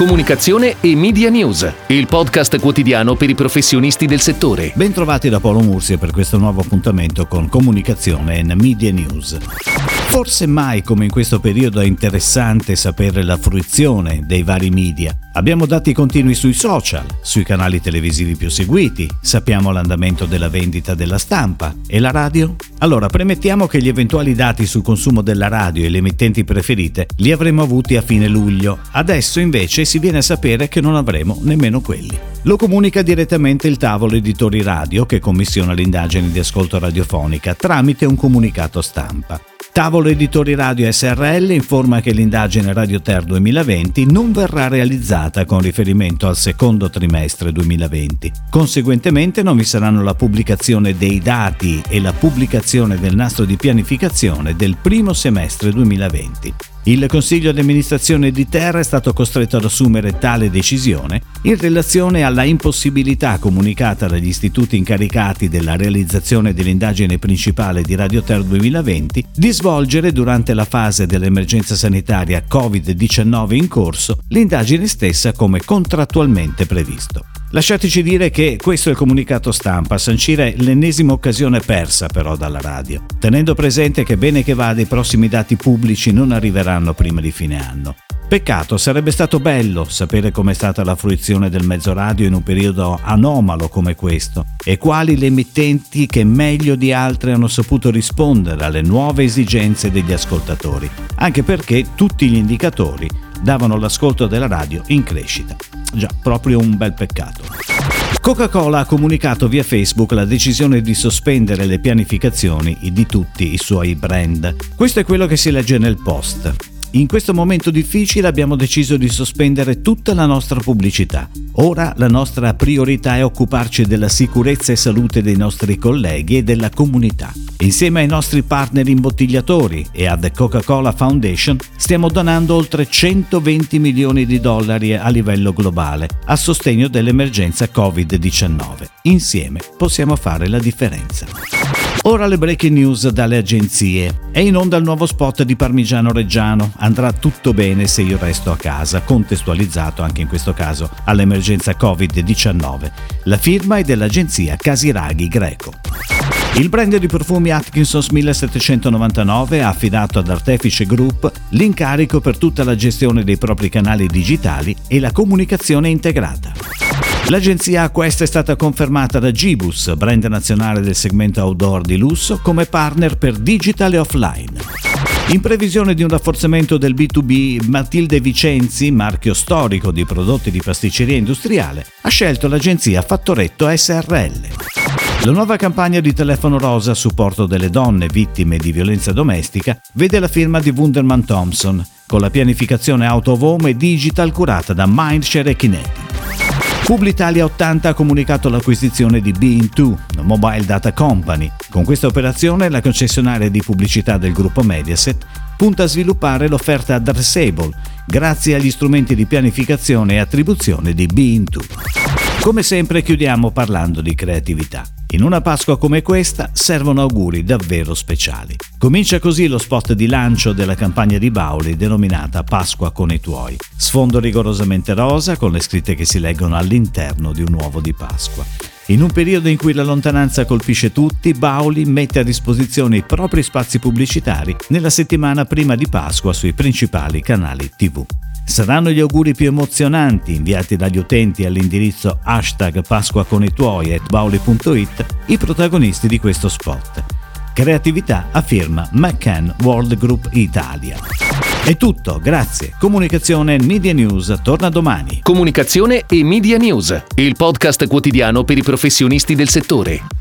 Comunicazione e Media News, il podcast quotidiano per i professionisti del settore. Bentrovati da Paolo Mursi per questo nuovo appuntamento con Comunicazione e Media News. Forse mai come in questo periodo è interessante sapere la fruizione dei vari media. Abbiamo dati continui sui social, sui canali televisivi più seguiti, sappiamo l'andamento della vendita della stampa e la radio? Allora, premettiamo che gli eventuali dati sul consumo della radio e le emittenti preferite li avremmo avuti a fine luglio. Adesso invece si viene a sapere che non avremo nemmeno quelli. Lo comunica direttamente il tavolo editori radio che commissiona l'indagine di ascolto radiofonica tramite un comunicato stampa. Tavolo Editori Radio SRL informa che l'indagine Radio Ter 2020 non verrà realizzata con riferimento al secondo trimestre 2020. Conseguentemente non vi saranno la pubblicazione dei dati e la pubblicazione del nastro di pianificazione del primo semestre 2020. Il Consiglio di amministrazione di Terra è stato costretto ad assumere tale decisione in relazione alla impossibilità comunicata dagli istituti incaricati della realizzazione dell'indagine principale di Radio Ter 2020 di svolgere durante la fase dell'emergenza sanitaria Covid-19 in corso l'indagine stessa come contrattualmente previsto. Lasciateci dire che questo è il comunicato stampa, sancire l'ennesima occasione persa però dalla radio, tenendo presente che bene che vada i prossimi dati pubblici non arriveranno prima di fine anno. Peccato, sarebbe stato bello sapere com'è stata la fruizione del mezzo radio in un periodo anomalo come questo e quali le emittenti che meglio di altre hanno saputo rispondere alle nuove esigenze degli ascoltatori, anche perché tutti gli indicatori davano l'ascolto della radio in crescita. Già, proprio un bel peccato. Coca-Cola ha comunicato via Facebook la decisione di sospendere le pianificazioni di tutti i suoi brand. Questo è quello che si legge nel post. In questo momento difficile abbiamo deciso di sospendere tutta la nostra pubblicità. Ora la nostra priorità è occuparci della sicurezza e salute dei nostri colleghi e della comunità. Insieme ai nostri partner imbottigliatori e a The Coca-Cola Foundation stiamo donando oltre 120 milioni di dollari a livello globale a sostegno dell'emergenza Covid-19. Insieme possiamo fare la differenza. Ora le breaking news dalle agenzie. È in onda il nuovo spot di Parmigiano Reggiano. Andrà tutto bene se io resto a casa, contestualizzato anche in questo caso all'emergenza Covid-19. La firma è dell'agenzia Casiraghi Greco. Il brand di profumi Atkinson's 1799 ha affidato ad Artefice Group l'incarico per tutta la gestione dei propri canali digitali e la comunicazione integrata. L'agenzia Quest è stata confermata da Gibus, brand nazionale del segmento outdoor di lusso, come partner per digital e offline. In previsione di un rafforzamento del B2B, Matilde Vicenzi, marchio storico di prodotti di pasticceria industriale, ha scelto l'agenzia Fattoretto SRL. La nuova campagna di telefono rosa a supporto delle donne vittime di violenza domestica vede la firma di Wunderman Thompson, con la pianificazione out of home e digital curata da Mindshare e Kinetic. Publitalia 80 ha comunicato l'acquisizione di Bein2, una mobile data company. Con questa operazione la concessionaria di pubblicità del gruppo Mediaset punta a sviluppare l'offerta addressable grazie agli strumenti di pianificazione e attribuzione di Bein2. Come sempre chiudiamo parlando di creatività. In una Pasqua come questa servono auguri davvero speciali. Comincia così lo spot di lancio della campagna di Bauli denominata Pasqua con i tuoi. Sfondo rigorosamente rosa con le scritte che si leggono all'interno di un uovo di Pasqua. In un periodo in cui la lontananza colpisce tutti, Bauli mette a disposizione i propri spazi pubblicitari nella settimana prima di Pasqua sui principali canali TV. Saranno gli auguri più emozionanti inviati dagli utenti all'indirizzo hashtag Pasqua con i tuoi at bauli.it i protagonisti di questo spot. Creatività a firma McCann World Group Italia. È tutto, grazie. Comunicazione Media News torna domani. Comunicazione e Media News, il podcast quotidiano per i professionisti del settore.